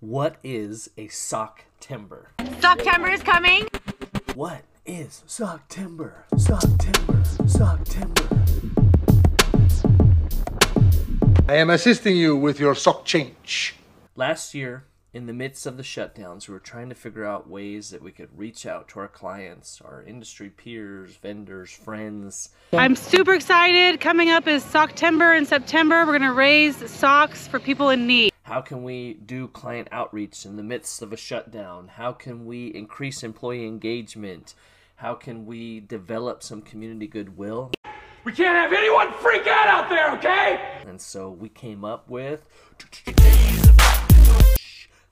What is a sock timber? Socktember is coming. What is Socktember? Sock timber. Socktember. I am assisting you with your sock change. Last year, in the midst of the shutdowns, we were trying to figure out ways that we could reach out to our clients, our industry peers, vendors, friends. I'm super excited. Coming up is Socktember in September. We're going to raise socks for people in need. How can we do client outreach in the midst of a shutdown? How can we increase employee engagement? How can we develop some community goodwill? We can't have anyone freak out out there, okay? And so we came up with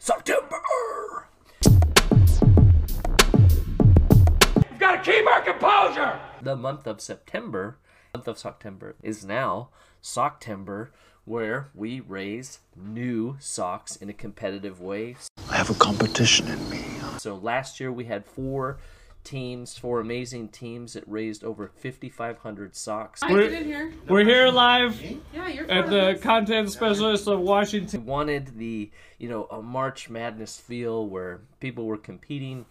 Socktember. We've got to keep our composure. The month of September, month of September is now Socktember, where we raise new socks in a competitive way. I have a competition in me. So last year we had four teams, four amazing teams that raised over 5,500 socks. We're, we're here live at the content specialist of Washington. We wanted the, you know, a March Madness feel where people were competing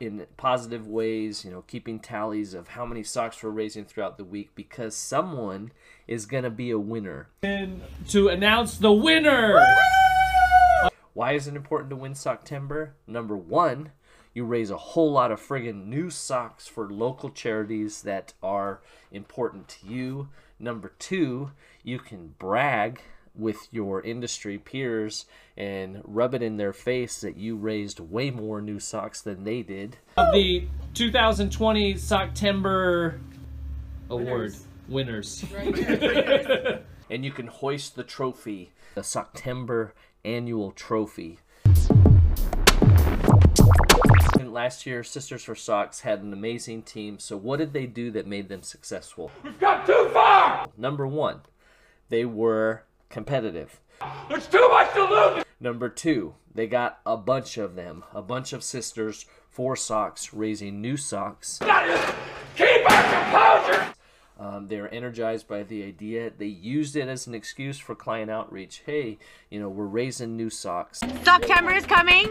in positive ways, you know, keeping tallies of how many socks we're raising throughout the week because someone is going to be a winner. And to announce the winner. Why is it important to win Socktember? Number one, you raise a whole lot of friggin' new socks for local charities that are important to you. Number two, you can brag with your industry peers and rub it in their face that you raised way more new socks than they did. Of the 2020 Socktember award winners. And you can hoist the trophy, the Socktember annual trophy. And last year, Sisters for Socks had an amazing team. So, what did they do that made them successful? We've got too far. Number one, they were competitive. There's too much to lose. Number two, they got a bunch of them, a bunch of sisters for socks, raising new socks. Gotta keep our composure. Um, they were energized by the idea. They used it as an excuse for client outreach. Hey, you know, we're raising new socks. Socktember is coming.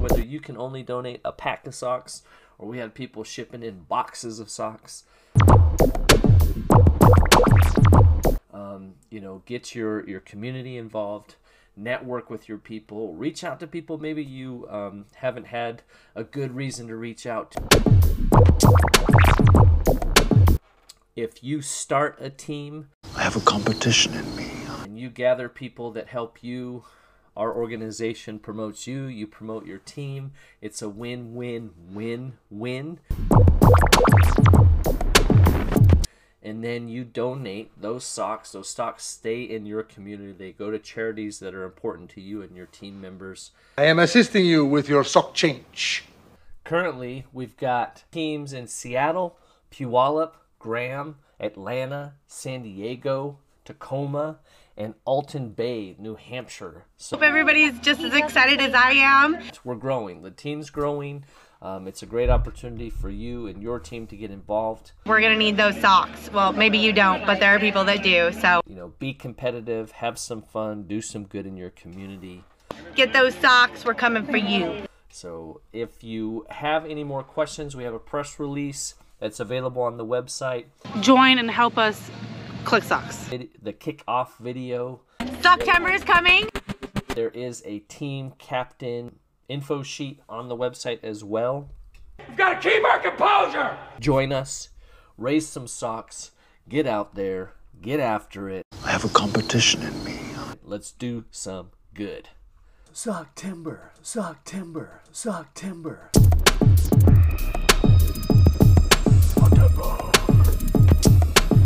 Whether you can only donate a pack of socks or we had people shipping in boxes of socks. Um, you know, get your, your community involved, network with your people, reach out to people maybe you um, haven't had a good reason to reach out to. If you start a team I have a competition in me. and you gather people that help you our organization promotes you you promote your team it's a win win win win and then you donate those socks those socks stay in your community they go to charities that are important to you and your team members I am assisting you with your sock change. currently we've got teams in seattle puyallup graham atlanta san diego tacoma and alton bay new hampshire so Hope everybody's just as excited as I am. we're growing. The team's growing. Um, it's a great opportunity for you and your team to get involved. We're gonna need those socks. Well, maybe you don't, but there are people that do. So You know, be competitive, have some fun, do some good in your community. get those socks. We're coming for you. So if you have any more questions, we have a press release that's available on the website. Join and help us click socks. The kickoff video. Socktember is coming. There is a team captain info sheet on the website as well. We've got to keep our composure. Join us, raise some socks, get out there, get after it. I have a competition in me. Let's do some good. Socktember, sock timber, Socktember. September.